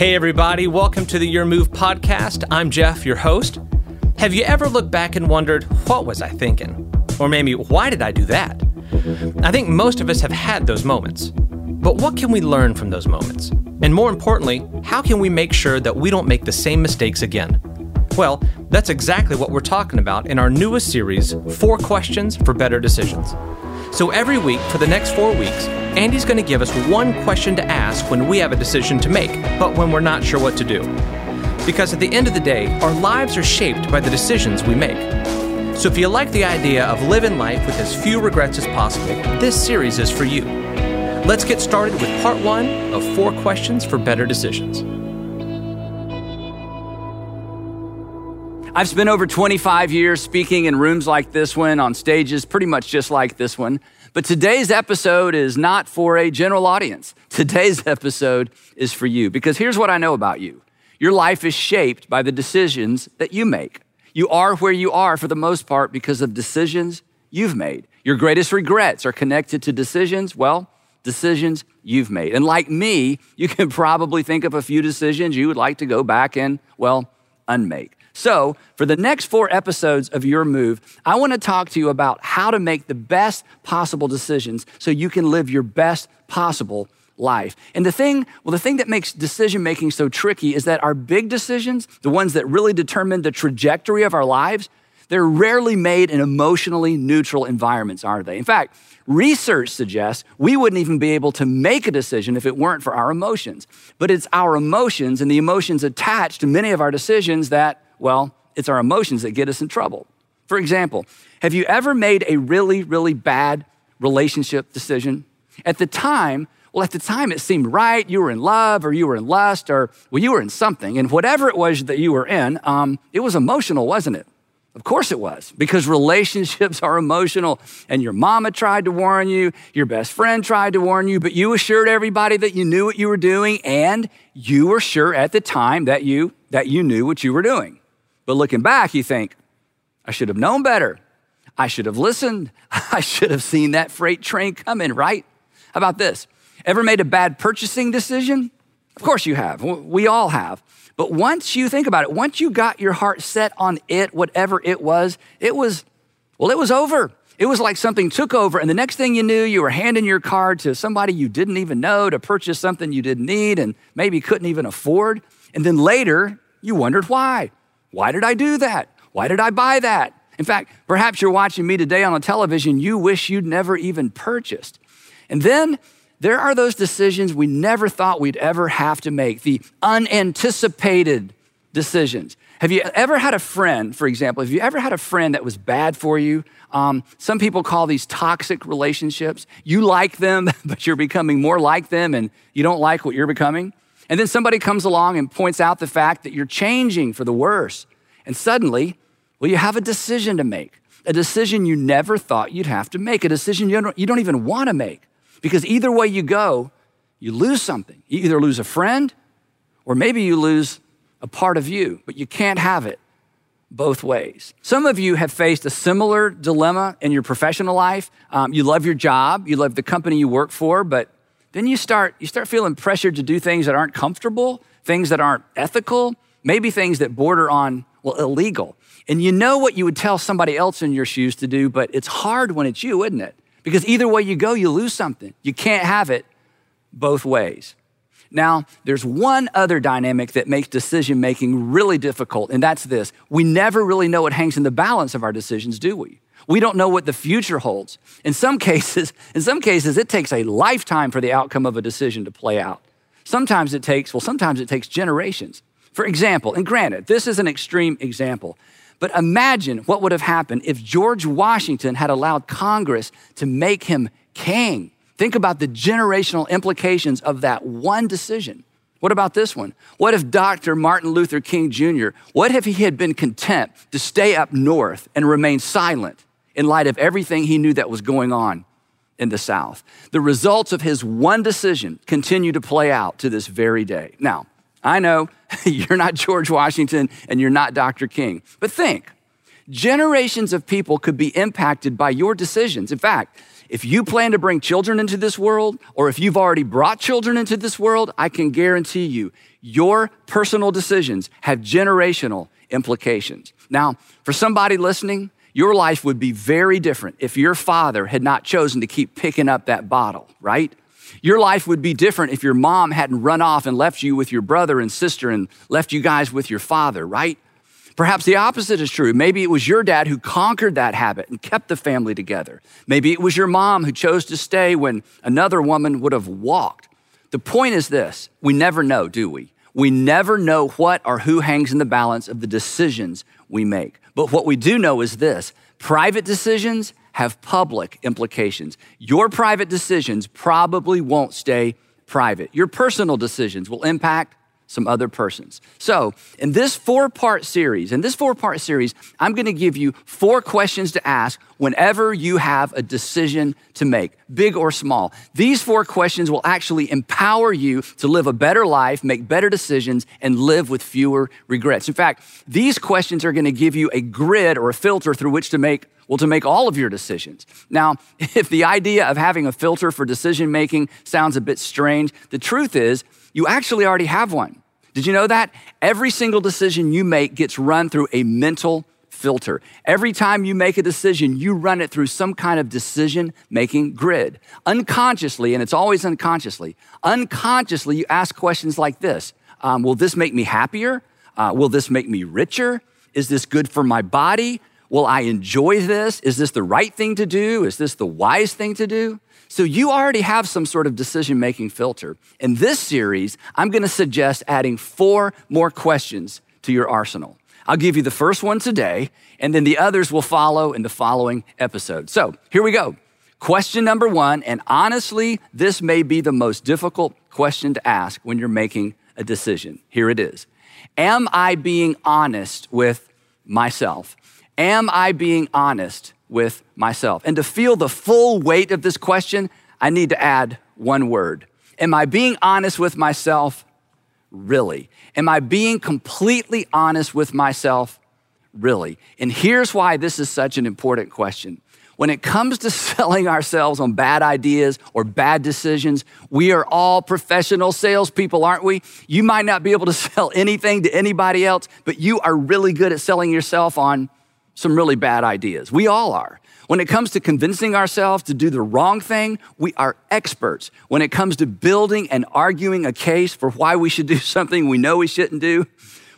Hey, everybody, welcome to the Your Move podcast. I'm Jeff, your host. Have you ever looked back and wondered, what was I thinking? Or maybe, why did I do that? I think most of us have had those moments. But what can we learn from those moments? And more importantly, how can we make sure that we don't make the same mistakes again? Well, that's exactly what we're talking about in our newest series, Four Questions for Better Decisions. So every week for the next four weeks, Andy's going to give us one question to ask when we have a decision to make, but when we're not sure what to do. Because at the end of the day, our lives are shaped by the decisions we make. So if you like the idea of living life with as few regrets as possible, this series is for you. Let's get started with part one of four questions for better decisions. I've spent over 25 years speaking in rooms like this one, on stages pretty much just like this one. But today's episode is not for a general audience. Today's episode is for you because here's what I know about you your life is shaped by the decisions that you make. You are where you are for the most part because of decisions you've made. Your greatest regrets are connected to decisions, well, decisions you've made. And like me, you can probably think of a few decisions you would like to go back and, well, unmake. So, for the next four episodes of Your Move, I want to talk to you about how to make the best possible decisions so you can live your best possible life. And the thing, well, the thing that makes decision making so tricky is that our big decisions, the ones that really determine the trajectory of our lives, they're rarely made in emotionally neutral environments, are they? In fact, research suggests we wouldn't even be able to make a decision if it weren't for our emotions. But it's our emotions and the emotions attached to many of our decisions that well, it's our emotions that get us in trouble. For example, have you ever made a really, really bad relationship decision? At the time, well, at the time it seemed right. You were in love or you were in lust or, well, you were in something. And whatever it was that you were in, um, it was emotional, wasn't it? Of course it was, because relationships are emotional. And your mama tried to warn you, your best friend tried to warn you, but you assured everybody that you knew what you were doing, and you were sure at the time that you that you knew what you were doing. But looking back, you think, I should have known better. I should have listened. I should have seen that freight train coming, right? How about this? Ever made a bad purchasing decision? Of course you have. We all have. But once you think about it, once you got your heart set on it, whatever it was, it was, well, it was over. It was like something took over, and the next thing you knew, you were handing your card to somebody you didn't even know to purchase something you didn't need and maybe couldn't even afford. And then later, you wondered why. Why did I do that? Why did I buy that? In fact, perhaps you're watching me today on a television you wish you'd never even purchased. And then there are those decisions we never thought we'd ever have to make, the unanticipated decisions. Have you ever had a friend, for example, have you ever had a friend that was bad for you? Um, some people call these toxic relationships. You like them, but you're becoming more like them, and you don't like what you're becoming. And then somebody comes along and points out the fact that you're changing for the worse. And suddenly, well, you have a decision to make, a decision you never thought you'd have to make, a decision you don't, you don't even want to make. Because either way you go, you lose something. You either lose a friend or maybe you lose a part of you, but you can't have it both ways. Some of you have faced a similar dilemma in your professional life. Um, you love your job, you love the company you work for, but then you start, you start feeling pressured to do things that aren't comfortable, things that aren't ethical, maybe things that border on, well, illegal. And you know what you would tell somebody else in your shoes to do, but it's hard when it's you, isn't it? Because either way you go, you lose something. You can't have it both ways. Now, there's one other dynamic that makes decision making really difficult, and that's this. We never really know what hangs in the balance of our decisions, do we? We don't know what the future holds. In some cases, in some cases, it takes a lifetime for the outcome of a decision to play out. Sometimes it takes, well, sometimes it takes generations. For example, and granted, this is an extreme example, but imagine what would have happened if George Washington had allowed Congress to make him king. Think about the generational implications of that one decision. What about this one? What if Dr. Martin Luther King Jr., what if he had been content to stay up north and remain silent in light of everything he knew that was going on in the South. The results of his one decision continue to play out to this very day. Now, I know you're not George Washington and you're not Dr. King, but think generations of people could be impacted by your decisions. In fact, if you plan to bring children into this world, or if you've already brought children into this world, I can guarantee you your personal decisions have generational implications. Now, for somebody listening, your life would be very different if your father had not chosen to keep picking up that bottle, right? Your life would be different if your mom hadn't run off and left you with your brother and sister and left you guys with your father, right? Perhaps the opposite is true. Maybe it was your dad who conquered that habit and kept the family together. Maybe it was your mom who chose to stay when another woman would have walked. The point is this we never know, do we? We never know what or who hangs in the balance of the decisions we make. But what we do know is this private decisions have public implications. Your private decisions probably won't stay private. Your personal decisions will impact some other persons. So, in this four part series, in this four part series, I'm gonna give you four questions to ask whenever you have a decision to make, big or small. These four questions will actually empower you to live a better life, make better decisions, and live with fewer regrets. In fact, these questions are gonna give you a grid or a filter through which to make well, to make all of your decisions. Now, if the idea of having a filter for decision making sounds a bit strange, the truth is you actually already have one. Did you know that? Every single decision you make gets run through a mental filter. Every time you make a decision, you run it through some kind of decision making grid. Unconsciously, and it's always unconsciously, unconsciously, you ask questions like this um, Will this make me happier? Uh, will this make me richer? Is this good for my body? Will I enjoy this? Is this the right thing to do? Is this the wise thing to do? So you already have some sort of decision making filter. In this series, I'm going to suggest adding four more questions to your arsenal. I'll give you the first one today, and then the others will follow in the following episode. So here we go. Question number one, and honestly, this may be the most difficult question to ask when you're making a decision. Here it is Am I being honest with myself? Am I being honest with myself? And to feel the full weight of this question, I need to add one word. Am I being honest with myself? Really? Am I being completely honest with myself? Really? And here's why this is such an important question. When it comes to selling ourselves on bad ideas or bad decisions, we are all professional salespeople, aren't we? You might not be able to sell anything to anybody else, but you are really good at selling yourself on some really bad ideas. We all are. When it comes to convincing ourselves to do the wrong thing, we are experts. When it comes to building and arguing a case for why we should do something we know we shouldn't do,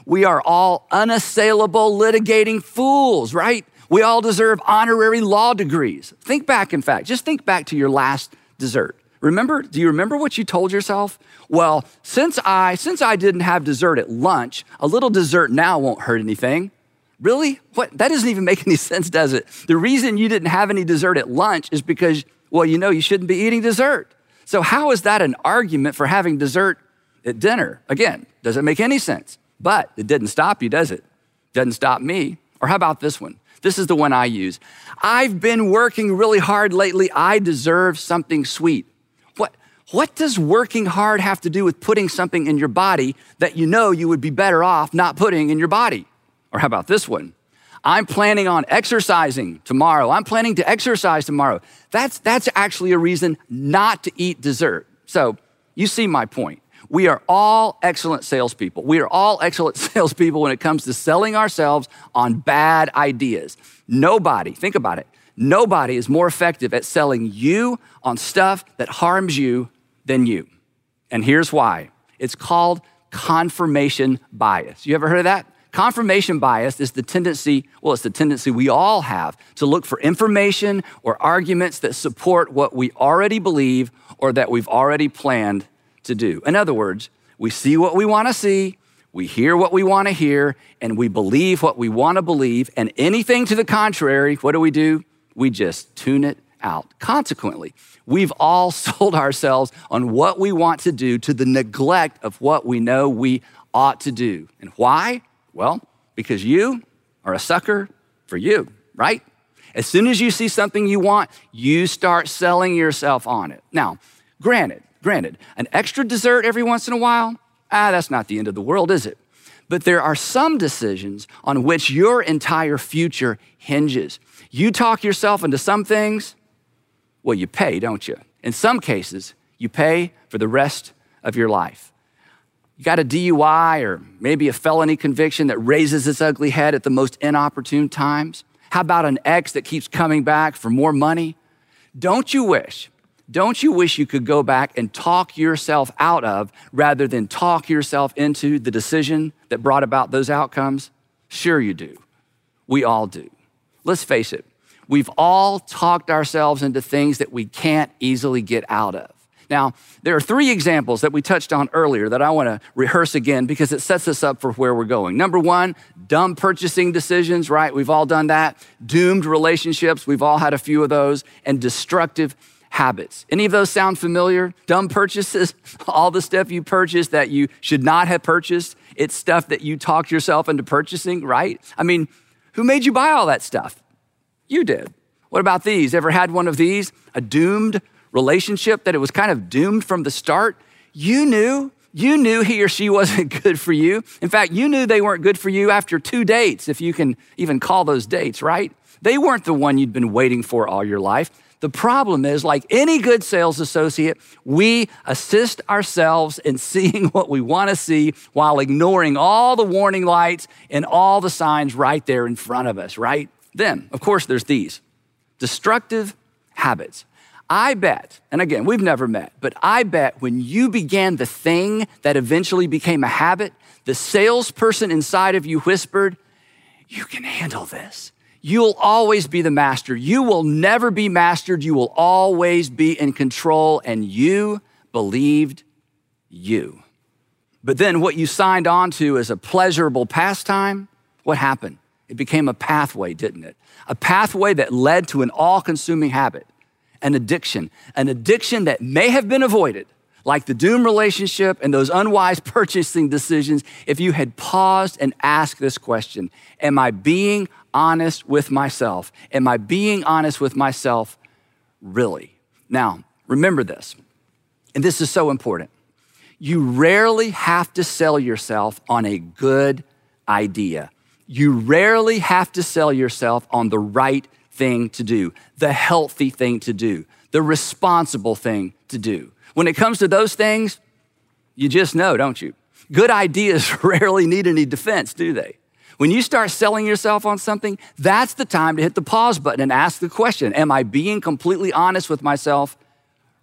we are all unassailable litigating fools, right? We all deserve honorary law degrees. Think back, in fact, just think back to your last dessert. Remember, do you remember what you told yourself? Well, since I since I didn't have dessert at lunch, a little dessert now won't hurt anything. Really? What? That doesn't even make any sense, does it? The reason you didn't have any dessert at lunch is because, well, you know, you shouldn't be eating dessert. So, how is that an argument for having dessert at dinner? Again, doesn't make any sense. But it didn't stop you, does it? Doesn't stop me. Or how about this one? This is the one I use. I've been working really hard lately. I deserve something sweet. What, what does working hard have to do with putting something in your body that you know you would be better off not putting in your body? Or how about this one? I'm planning on exercising tomorrow. I'm planning to exercise tomorrow. That's, that's actually a reason not to eat dessert. So you see my point. We are all excellent salespeople. We are all excellent salespeople when it comes to selling ourselves on bad ideas. Nobody, think about it, nobody is more effective at selling you on stuff that harms you than you. And here's why it's called confirmation bias. You ever heard of that? Confirmation bias is the tendency, well, it's the tendency we all have to look for information or arguments that support what we already believe or that we've already planned to do. In other words, we see what we want to see, we hear what we want to hear, and we believe what we want to believe. And anything to the contrary, what do we do? We just tune it out. Consequently, we've all sold ourselves on what we want to do to the neglect of what we know we ought to do. And why? Well, because you are a sucker for you, right? As soon as you see something you want, you start selling yourself on it. Now, granted, granted, an extra dessert every once in a while, ah, that's not the end of the world, is it? But there are some decisions on which your entire future hinges. You talk yourself into some things, well, you pay, don't you? In some cases, you pay for the rest of your life. You got a DUI or maybe a felony conviction that raises its ugly head at the most inopportune times. How about an ex that keeps coming back for more money? Don't you wish, don't you wish you could go back and talk yourself out of rather than talk yourself into the decision that brought about those outcomes? Sure, you do. We all do. Let's face it, we've all talked ourselves into things that we can't easily get out of. Now, there are three examples that we touched on earlier that I want to rehearse again because it sets us up for where we're going. Number one, dumb purchasing decisions, right? We've all done that. Doomed relationships, we've all had a few of those. And destructive habits. Any of those sound familiar? Dumb purchases, all the stuff you purchased that you should not have purchased. It's stuff that you talked yourself into purchasing, right? I mean, who made you buy all that stuff? You did. What about these? Ever had one of these? A doomed relationship that it was kind of doomed from the start, you knew. You knew he or she wasn't good for you. In fact, you knew they weren't good for you after two dates, if you can even call those dates, right? They weren't the one you'd been waiting for all your life. The problem is, like any good sales associate, we assist ourselves in seeing what we want to see while ignoring all the warning lights and all the signs right there in front of us, right? Then, of course, there's these destructive habits. I bet, and again, we've never met, but I bet when you began the thing that eventually became a habit, the salesperson inside of you whispered, You can handle this. You'll always be the master. You will never be mastered. You will always be in control. And you believed you. But then what you signed on to as a pleasurable pastime, what happened? It became a pathway, didn't it? A pathway that led to an all consuming habit an addiction, an addiction that may have been avoided, like the doom relationship and those unwise purchasing decisions, if you had paused and asked this question Am I being honest with myself? Am I being honest with myself really? Now, remember this, and this is so important. You rarely have to sell yourself on a good idea. You rarely have to sell yourself on the right thing to do, the healthy thing to do, the responsible thing to do. When it comes to those things, you just know, don't you? Good ideas rarely need any defense, do they? When you start selling yourself on something, that's the time to hit the pause button and ask the question Am I being completely honest with myself?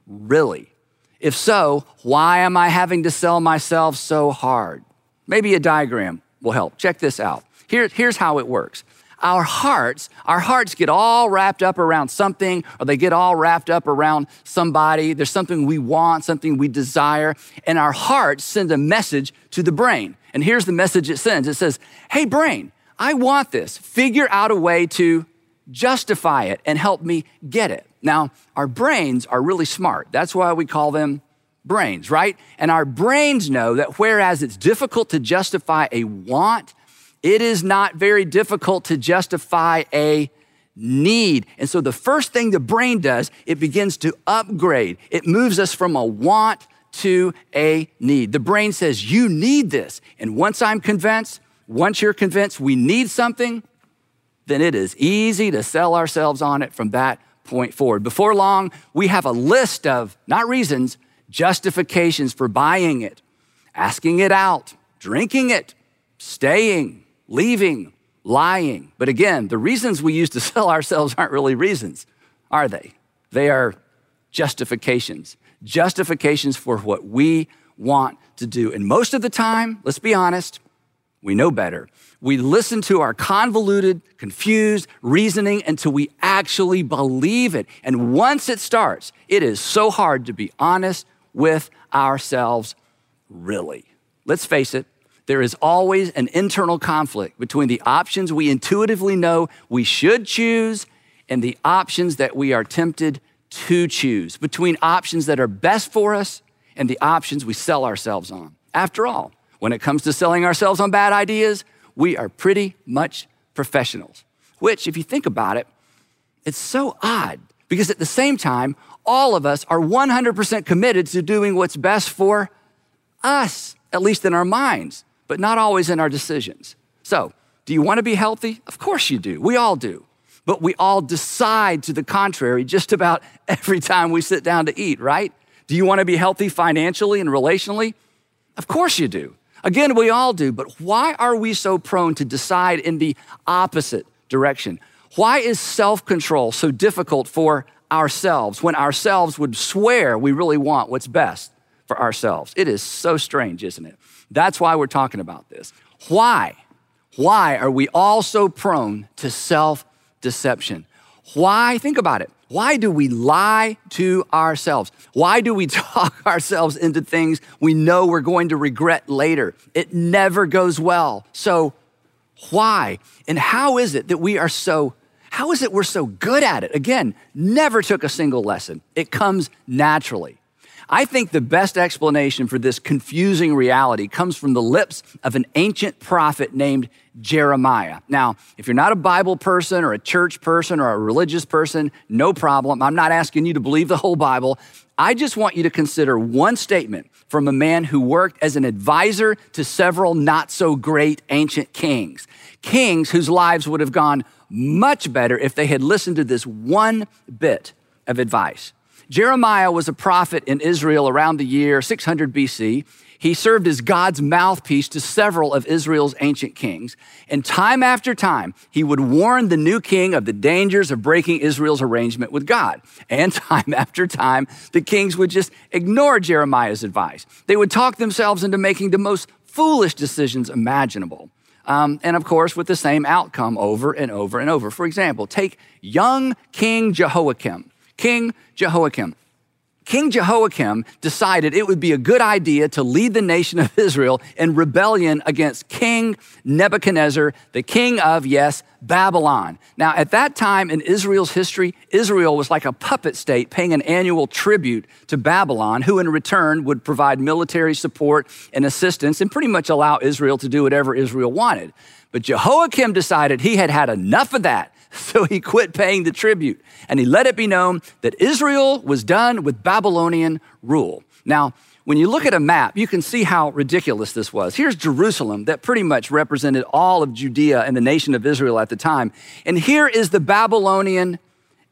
Really? If so, why am I having to sell myself so hard? Maybe a diagram will help. Check this out. Here, here's how it works our hearts, our hearts get all wrapped up around something, or they get all wrapped up around somebody. There's something we want, something we desire, and our hearts send a message to the brain. And here's the message it sends it says, Hey, brain, I want this. Figure out a way to justify it and help me get it. Now, our brains are really smart. That's why we call them brains, right? And our brains know that whereas it's difficult to justify a want, it is not very difficult to justify a need. And so the first thing the brain does, it begins to upgrade. It moves us from a want to a need. The brain says, You need this. And once I'm convinced, once you're convinced we need something, then it is easy to sell ourselves on it from that point forward. Before long, we have a list of, not reasons, justifications for buying it, asking it out, drinking it, staying, leaving, lying. But again, the reasons we use to sell ourselves aren't really reasons, are they? They are justifications, justifications for what we want to do. And most of the time, let's be honest, we know better. We listen to our convoluted, confused reasoning until we actually believe it. And once it starts, it is so hard to be honest with ourselves, really. Let's face it, there is always an internal conflict between the options we intuitively know we should choose and the options that we are tempted to choose, between options that are best for us and the options we sell ourselves on. After all, when it comes to selling ourselves on bad ideas, we are pretty much professionals, which, if you think about it, it's so odd because at the same time, all of us are 100% committed to doing what's best for us, at least in our minds. But not always in our decisions. So, do you want to be healthy? Of course you do. We all do. But we all decide to the contrary just about every time we sit down to eat, right? Do you want to be healthy financially and relationally? Of course you do. Again, we all do, but why are we so prone to decide in the opposite direction? Why is self control so difficult for ourselves when ourselves would swear we really want what's best for ourselves? It is so strange, isn't it? That's why we're talking about this. Why? Why are we all so prone to self deception? Why? Think about it. Why do we lie to ourselves? Why do we talk ourselves into things we know we're going to regret later? It never goes well. So, why? And how is it that we are so how is it we're so good at it? Again, never took a single lesson. It comes naturally. I think the best explanation for this confusing reality comes from the lips of an ancient prophet named Jeremiah. Now, if you're not a Bible person or a church person or a religious person, no problem. I'm not asking you to believe the whole Bible. I just want you to consider one statement from a man who worked as an advisor to several not so great ancient kings. Kings whose lives would have gone much better if they had listened to this one bit of advice. Jeremiah was a prophet in Israel around the year 600 BC. He served as God's mouthpiece to several of Israel's ancient kings. And time after time, he would warn the new king of the dangers of breaking Israel's arrangement with God. And time after time, the kings would just ignore Jeremiah's advice. They would talk themselves into making the most foolish decisions imaginable. Um, and of course, with the same outcome over and over and over. For example, take young King Jehoiakim. King Jehoiakim. King Jehoiakim decided it would be a good idea to lead the nation of Israel in rebellion against King Nebuchadnezzar, the king of, yes, Babylon. Now, at that time in Israel's history, Israel was like a puppet state paying an annual tribute to Babylon, who in return would provide military support and assistance and pretty much allow Israel to do whatever Israel wanted. But Jehoiakim decided he had had enough of that So he quit paying the tribute and he let it be known that Israel was done with Babylonian rule. Now, when you look at a map, you can see how ridiculous this was. Here's Jerusalem, that pretty much represented all of Judea and the nation of Israel at the time. And here is the Babylonian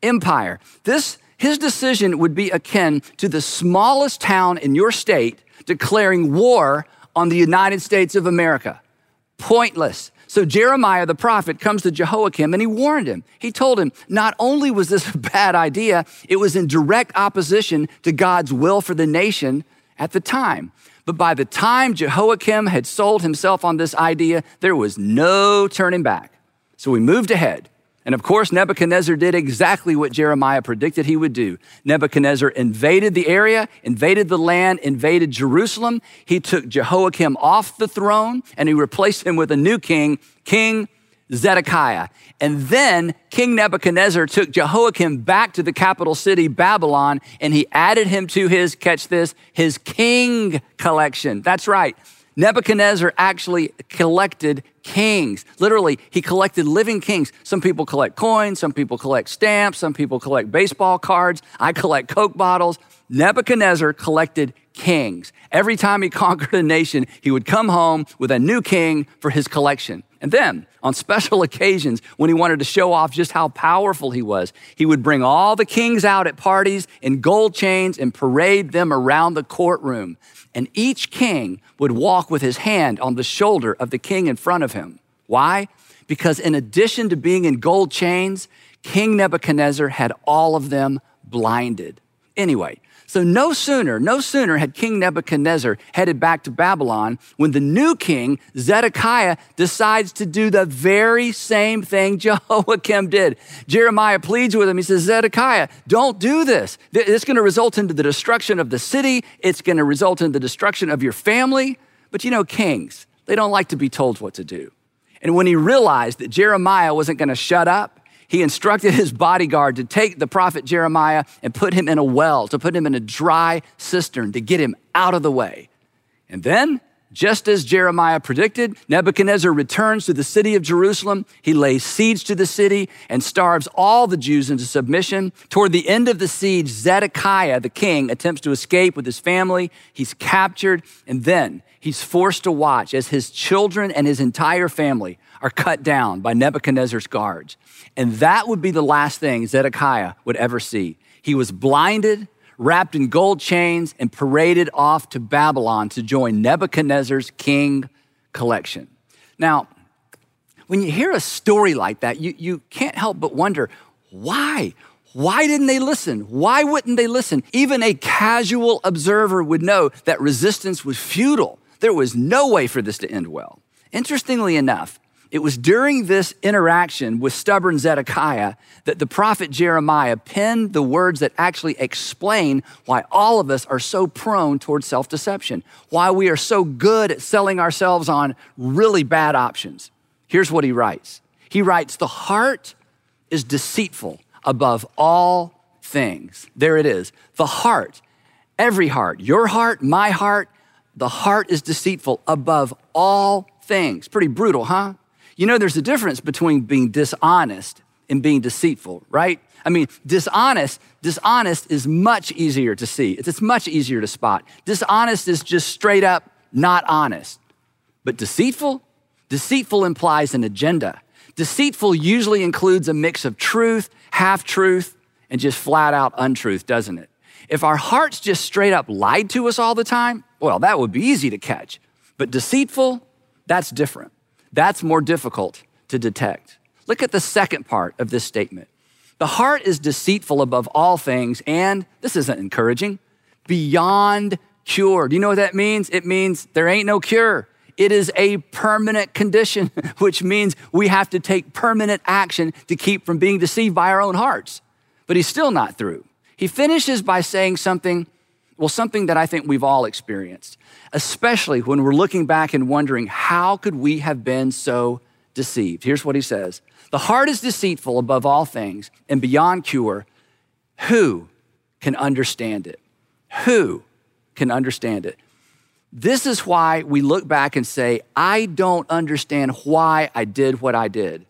Empire. This, his decision would be akin to the smallest town in your state declaring war on the United States of America. Pointless. So Jeremiah the prophet comes to Jehoiakim and he warned him. He told him not only was this a bad idea, it was in direct opposition to God's will for the nation at the time. But by the time Jehoiakim had sold himself on this idea, there was no turning back. So we moved ahead. And of course, Nebuchadnezzar did exactly what Jeremiah predicted he would do. Nebuchadnezzar invaded the area, invaded the land, invaded Jerusalem. He took Jehoiakim off the throne and he replaced him with a new king, King Zedekiah. And then King Nebuchadnezzar took Jehoiakim back to the capital city, Babylon, and he added him to his, catch this, his king collection. That's right. Nebuchadnezzar actually collected kings. Literally, he collected living kings. Some people collect coins, some people collect stamps, some people collect baseball cards. I collect Coke bottles. Nebuchadnezzar collected kings. Every time he conquered a nation, he would come home with a new king for his collection. And then, on special occasions, when he wanted to show off just how powerful he was, he would bring all the kings out at parties in gold chains and parade them around the courtroom and each king would walk with his hand on the shoulder of the king in front of him. Why? Because in addition to being in gold chains, King Nebuchadnezzar had all of them blinded. Anyway, so no sooner, no sooner had King Nebuchadnezzar headed back to Babylon when the new king, Zedekiah, decides to do the very same thing Jehoiakim did. Jeremiah pleads with him. He says, Zedekiah, don't do this. It's going to result into the destruction of the city. It's going to result in the destruction of your family. But you know, kings, they don't like to be told what to do. And when he realized that Jeremiah wasn't going to shut up, he instructed his bodyguard to take the prophet Jeremiah and put him in a well, to put him in a dry cistern, to get him out of the way. And then just as Jeremiah predicted, Nebuchadnezzar returns to the city of Jerusalem. He lays siege to the city and starves all the Jews into submission. Toward the end of the siege, Zedekiah, the king, attempts to escape with his family. He's captured, and then he's forced to watch as his children and his entire family are cut down by Nebuchadnezzar's guards. And that would be the last thing Zedekiah would ever see. He was blinded wrapped in gold chains and paraded off to Babylon to join Nebuchadnezzar's king collection. Now, when you hear a story like that, you, you can't help but wonder why? Why didn't they listen? Why wouldn't they listen? Even a casual observer would know that resistance was futile. There was no way for this to end well. Interestingly enough, it was during this interaction with stubborn Zedekiah that the prophet Jeremiah penned the words that actually explain why all of us are so prone towards self deception, why we are so good at selling ourselves on really bad options. Here's what he writes He writes, The heart is deceitful above all things. There it is. The heart, every heart, your heart, my heart, the heart is deceitful above all things. Pretty brutal, huh? You know, there's a difference between being dishonest and being deceitful, right? I mean, dishonest, dishonest is much easier to see. It's, much easier to spot. Dishonest is just straight up not honest. But deceitful, deceitful implies an agenda. Deceitful usually includes a mix of truth, half truth, and just flat out untruth, doesn't it? If our hearts just straight up lied to us all the time, well, that would be easy to catch. But deceitful, that's different. That's more difficult to detect. Look at the second part of this statement. The heart is deceitful above all things, and this isn't encouraging, beyond cure. Do you know what that means? It means there ain't no cure. It is a permanent condition, which means we have to take permanent action to keep from being deceived by our own hearts. But he's still not through. He finishes by saying something, well, something that I think we've all experienced especially when we're looking back and wondering, how could we have been so deceived? Here's what he says The heart is deceitful above all things and beyond cure. Who can understand it? Who can understand it? This is why we look back and say, I don't understand why I did what I did.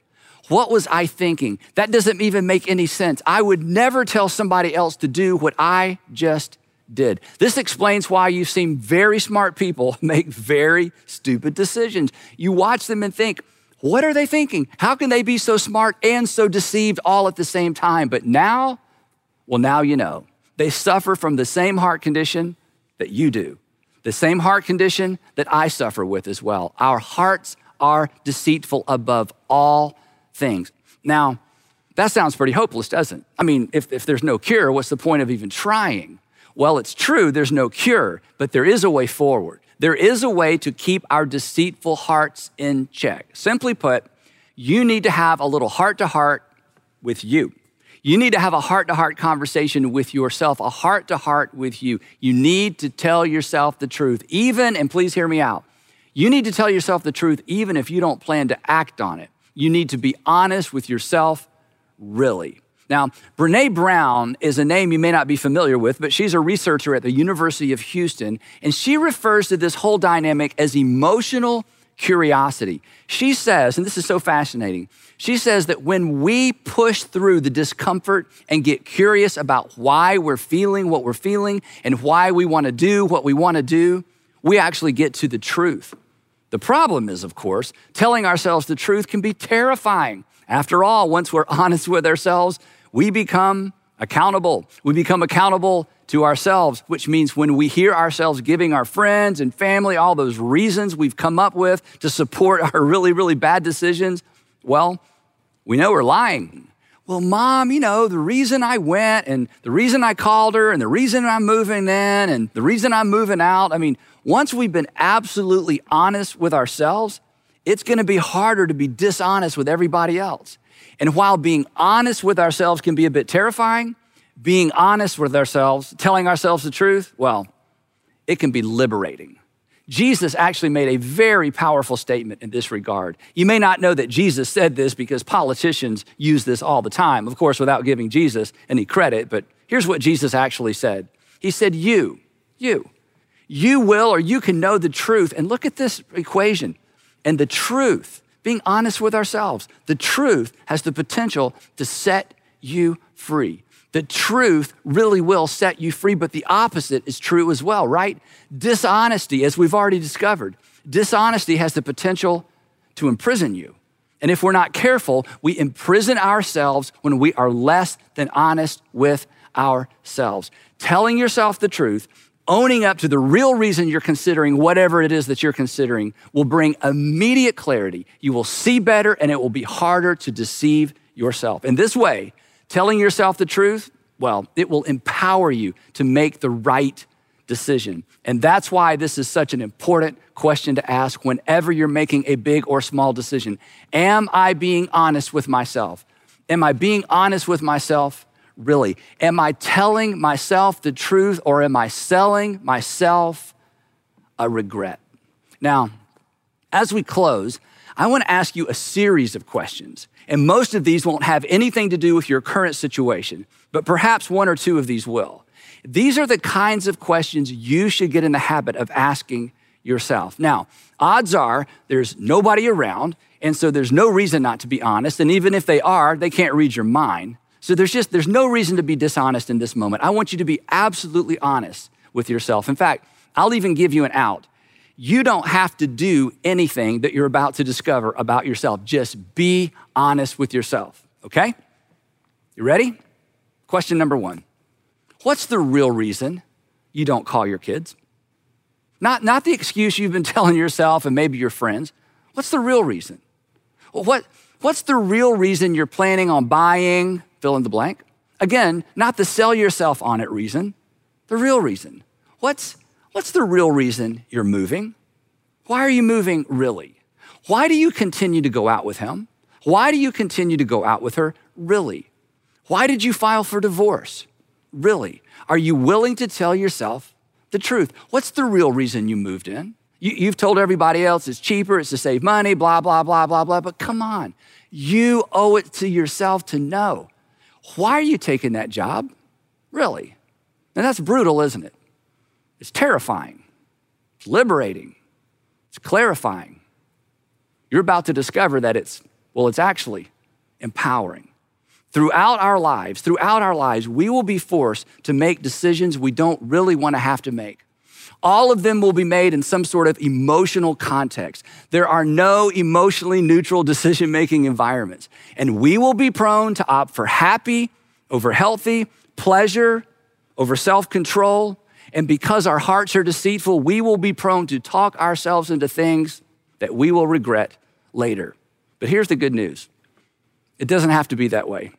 What was I thinking? That doesn't even make any sense. I would never tell somebody else to do what I just did. This explains why you've seen very smart people make very stupid decisions. You watch them and think, what are they thinking? How can they be so smart and so deceived all at the same time? But now, well, now you know. They suffer from the same heart condition that you do, the same heart condition that I suffer with as well. Our hearts are deceitful above all things. Now, that sounds pretty hopeless, doesn't it? I mean, if, if there's no cure, what's the point of even trying? Well, it's true, there's no cure, but there is a way forward. There is a way to keep our deceitful hearts in check. Simply put, you need to have a little heart to heart with you. You need to have a heart to heart conversation with yourself, a heart to heart with you. You need to tell yourself the truth, even, and please hear me out, you need to tell yourself the truth even if you don't plan to act on it. You need to be honest with yourself, really. Now, Brene Brown is a name you may not be familiar with, but she's a researcher at the University of Houston, and she refers to this whole dynamic as emotional curiosity. She says, and this is so fascinating, she says that when we push through the discomfort and get curious about why we're feeling what we're feeling and why we want to do what we want to do, we actually get to the truth. The problem is, of course, telling ourselves the truth can be terrifying. After all, once we're honest with ourselves, we become accountable. We become accountable to ourselves, which means when we hear ourselves giving our friends and family all those reasons we've come up with to support our really, really bad decisions, well, we know we're lying. Well, mom, you know, the reason I went and the reason I called her and the reason I'm moving in and the reason I'm moving out, I mean, once we've been absolutely honest with ourselves, it's gonna be harder to be dishonest with everybody else. And while being honest with ourselves can be a bit terrifying, being honest with ourselves, telling ourselves the truth, well, it can be liberating. Jesus actually made a very powerful statement in this regard. You may not know that Jesus said this because politicians use this all the time, of course, without giving Jesus any credit, but here's what Jesus actually said He said, You, you, You will or you can know the truth. And look at this equation. And the truth, being honest with ourselves, the truth has the potential to set you free. The truth really will set you free, but the opposite is true as well, right? Dishonesty, as we've already discovered, dishonesty has the potential to imprison you. And if we're not careful, we imprison ourselves when we are less than honest with ourselves. Telling yourself the truth, owning up to the real reason you're considering whatever it is that you're considering, will bring immediate clarity. You will see better, and it will be harder to deceive yourself. In this way, telling yourself the truth, well, it will empower you to make the right decision. And that's why this is such an important question to ask whenever you're making a big or small decision. Am I being honest with myself? Am I being honest with myself? Really? Am I telling myself the truth or am I selling myself a regret? Now, as we close, I want to ask you a series of questions. And most of these won't have anything to do with your current situation, but perhaps one or two of these will. These are the kinds of questions you should get in the habit of asking yourself. Now, odds are there's nobody around, and so there's no reason not to be honest. And even if they are, they can't read your mind. So there's just there's no reason to be dishonest in this moment. I want you to be absolutely honest with yourself. In fact, I'll even give you an out. You don't have to do anything that you're about to discover about yourself. Just be honest with yourself, okay? You ready? Question number 1. What's the real reason you don't call your kids? Not, not the excuse you've been telling yourself and maybe your friends. What's the real reason? What, what's the real reason you're planning on buying, fill in the blank? Again, not the sell yourself on it reason, the real reason. What's, what's the real reason you're moving? Why are you moving really? Why do you continue to go out with him? Why do you continue to go out with her really? Why did you file for divorce? Really? Are you willing to tell yourself the truth. What's the real reason you moved in? You, have told everybody else it's cheaper, it's to save money, blah, blah, blah, blah, blah. But come on, you owe it to yourself to know. Why are you taking that job? Really? And that's brutal, isn't it? It's terrifying, it's liberating, it's clarifying. You're about to discover that it's, well, it's actually empowering. Throughout our lives, throughout our lives, we will be forced to make decisions we don't really want to have to make. All of them will be made in some sort of emotional context. There are no emotionally neutral decision making environments. And we will be prone to opt for happy over healthy, pleasure over self control. And because our hearts are deceitful, we will be prone to talk ourselves into things that we will regret later. But here's the good news it doesn't have to be that way.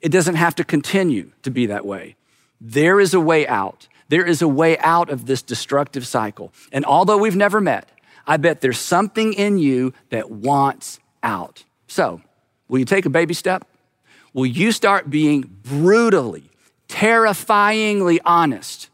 It doesn't have to continue to be that way. There is a way out. There is a way out of this destructive cycle. And although we've never met, I bet there's something in you that wants out. So, will you take a baby step? Will you start being brutally, terrifyingly honest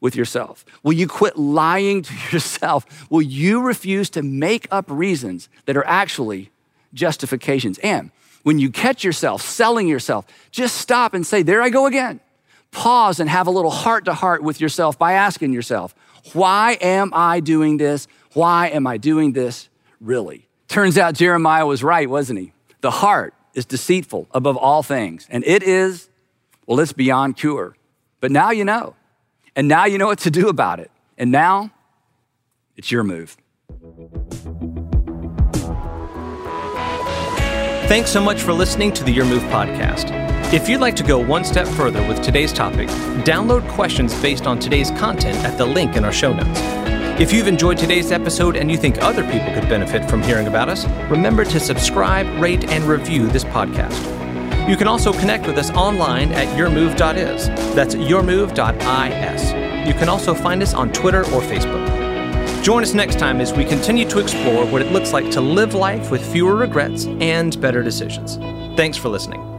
with yourself? Will you quit lying to yourself? Will you refuse to make up reasons that are actually justifications? And when you catch yourself selling yourself, just stop and say, There I go again. Pause and have a little heart to heart with yourself by asking yourself, Why am I doing this? Why am I doing this really? Turns out Jeremiah was right, wasn't he? The heart is deceitful above all things, and it is, well, it's beyond cure. But now you know, and now you know what to do about it. And now it's your move. Thanks so much for listening to the Your Move podcast. If you'd like to go one step further with today's topic, download questions based on today's content at the link in our show notes. If you've enjoyed today's episode and you think other people could benefit from hearing about us, remember to subscribe, rate, and review this podcast. You can also connect with us online at yourmove.is. That's yourmove.is. You can also find us on Twitter or Facebook. Join us next time as we continue to explore what it looks like to live life with fewer regrets and better decisions. Thanks for listening.